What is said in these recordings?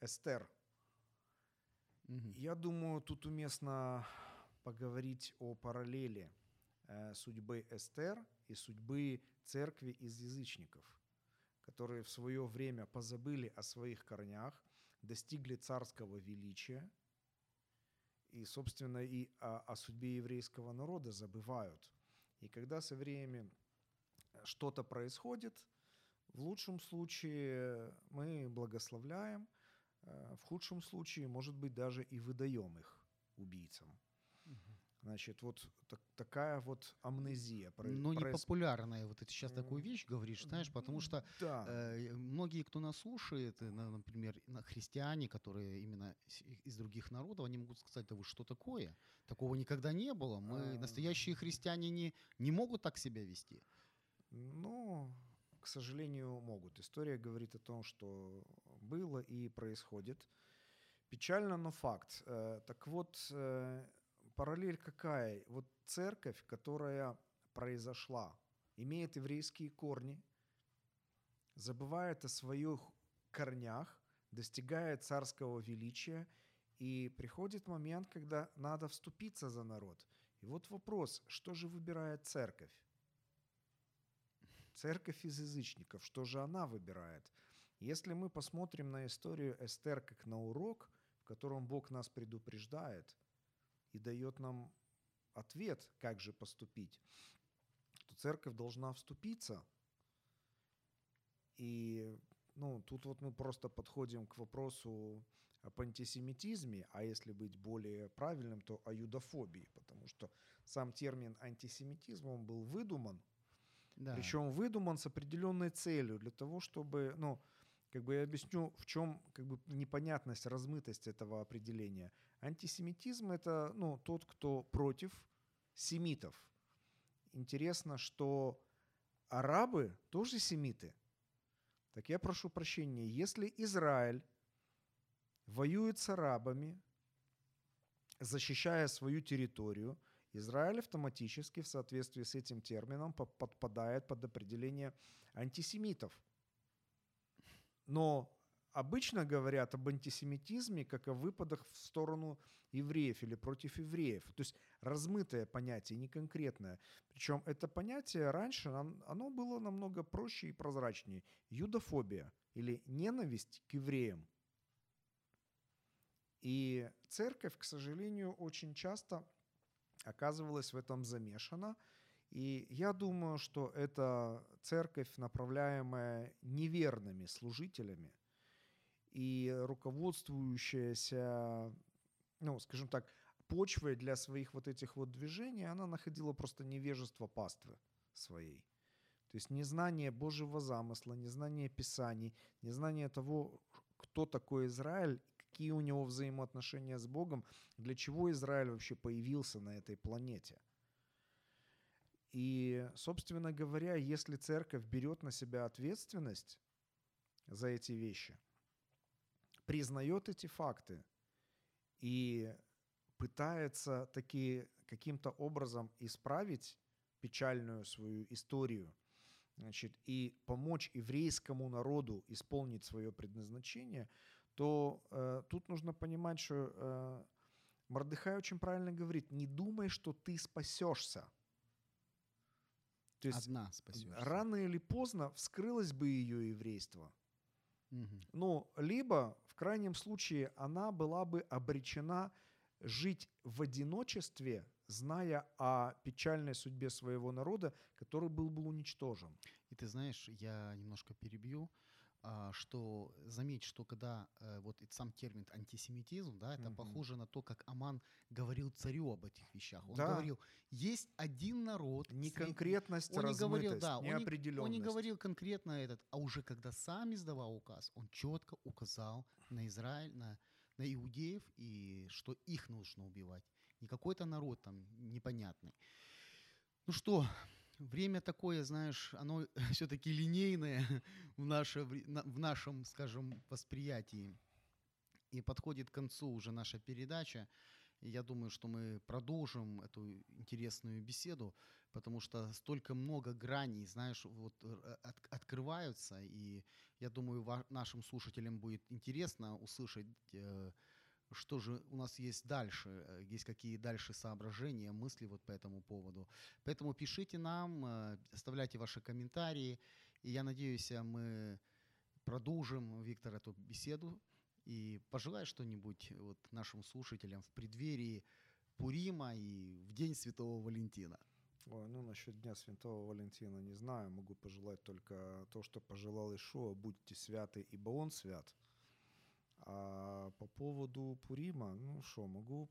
Эстер. Я думаю, тут уместно поговорить о параллели э, судьбы Эстер и судьбы церкви из язычников, которые в свое время позабыли о своих корнях, достигли царского величия и, собственно, и о, о судьбе еврейского народа забывают. И когда со временем что-то происходит, в лучшем случае мы благословляем, в худшем случае, может быть, даже и выдаем их убийцам. Значит, вот так, такая вот амнезия. Но не популярная, вот ты сейчас такую вещь говоришь, знаешь, потому что да. э, многие, кто нас слушает, э, например, христиане, которые именно из других народов, они могут сказать, да вы что такое? Такого никогда не было. Мы, а... настоящие христиане, не, не могут так себя вести. Ну, к сожалению, могут. История говорит о том, что было и происходит. Печально, но факт. Э, так вот, э, параллель какая? Вот церковь, которая произошла, имеет еврейские корни, забывает о своих корнях, достигает царского величия, и приходит момент, когда надо вступиться за народ. И вот вопрос, что же выбирает церковь? Церковь из язычников, что же она выбирает? Если мы посмотрим на историю Эстер как на урок, в котором Бог нас предупреждает и дает нам ответ, как же поступить, то церковь должна вступиться. И ну, тут вот мы просто подходим к вопросу об антисемитизме, а если быть более правильным, то о юдофобии, потому что сам термин антисемитизм, он был выдуман – да. Причем выдуман с определенной целью для того, чтобы, ну, как бы я объясню, в чем как бы непонятность, размытость этого определения. Антисемитизм это, ну, тот, кто против семитов. Интересно, что арабы тоже семиты. Так я прошу прощения, если Израиль воюет с арабами, защищая свою территорию, Израиль автоматически в соответствии с этим термином подпадает под определение антисемитов. Но обычно говорят об антисемитизме как о выпадах в сторону евреев или против евреев. То есть размытое понятие, не конкретное. Причем это понятие раньше, оно было намного проще и прозрачнее. Юдофобия или ненависть к евреям. И церковь, к сожалению, очень часто оказывалась в этом замешана. И я думаю, что это церковь, направляемая неверными служителями и руководствующаяся, ну, скажем так, почвой для своих вот этих вот движений, она находила просто невежество паствы своей. То есть незнание Божьего замысла, незнание Писаний, незнание того, кто такой Израиль какие у него взаимоотношения с Богом, для чего Израиль вообще появился на этой планете. И, собственно говоря, если церковь берет на себя ответственность за эти вещи, признает эти факты и пытается таки каким-то образом исправить печальную свою историю, значит, и помочь еврейскому народу исполнить свое предназначение, то э, тут нужно понимать, что э, Мордыхай очень правильно говорит, не думай, что ты спасешься. То есть Одна спасешься. рано или поздно вскрылось бы ее еврейство. Угу. Ну, либо, в крайнем случае, она была бы обречена жить в одиночестве, зная о печальной судьбе своего народа, который был бы уничтожен. И ты знаешь, я немножко перебью. Что заметь, что когда э, вот сам термин антисемитизм, да, это угу. похоже на то, как Аман говорил царю об этих вещах. Он да. говорил, есть один народ. Не конкретность, он не говорил, да, неопределенность. Он не, он не говорил конкретно этот, а уже когда сам издавал указ, он четко указал на Израиль, на, на иудеев, и что их нужно убивать. Не какой-то народ там непонятный. Ну что, время такое, знаешь, оно все-таки линейное в, наше, в нашем, скажем, восприятии. И подходит к концу уже наша передача. И я думаю, что мы продолжим эту интересную беседу, потому что столько много граней, знаешь, вот э, от, открываются, и я думаю, ва- нашим слушателям будет интересно услышать, э, что же у нас есть дальше, э, есть какие дальше соображения, мысли вот по этому поводу. Поэтому пишите нам, э, оставляйте ваши комментарии, и я надеюсь, мы продолжим, Виктор, эту беседу и пожелай что-нибудь вот нашим слушателям в преддверии Пурима и в День Святого Валентина. Ой, ну насчет Дня Святого Валентина не знаю. Могу пожелать только то, что пожелал Ишуа. Будьте святы, ибо Он свят. А по поводу Пурима, ну что, могу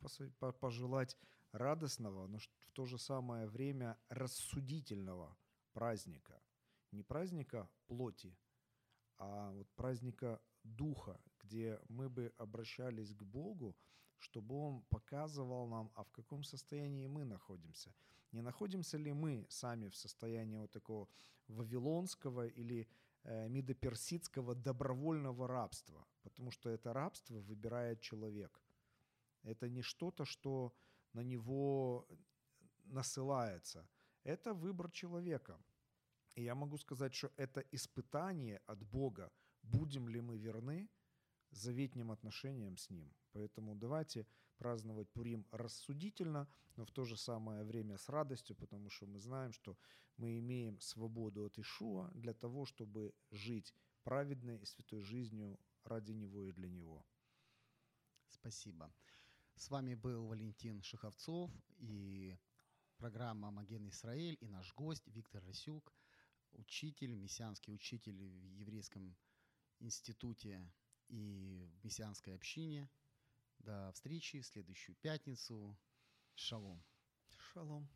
пожелать радостного, но в то же самое время рассудительного праздника. Не праздника плоти, а вот праздника духа, где мы бы обращались к Богу, чтобы Он показывал нам, а в каком состоянии мы находимся. Не находимся ли мы сами в состоянии вот такого вавилонского или медоперсидского добровольного рабства, потому что это рабство выбирает человек. Это не что-то, что на него насылается. Это выбор человека. И я могу сказать, что это испытание от Бога, будем ли мы верны заветним отношениям с Ним. Поэтому давайте праздновать Пурим рассудительно, но в то же самое время с радостью, потому что мы знаем, что мы имеем свободу от Ишуа для того, чтобы жить праведной и святой жизнью ради Него и для Него. Спасибо. С вами был Валентин Шиховцов и программа «Маген Израиль» и наш гость Виктор Расюк, учитель, мессианский учитель в еврейском институте и в мессианской общине. До встречи в следующую пятницу. Шалом. Шалом.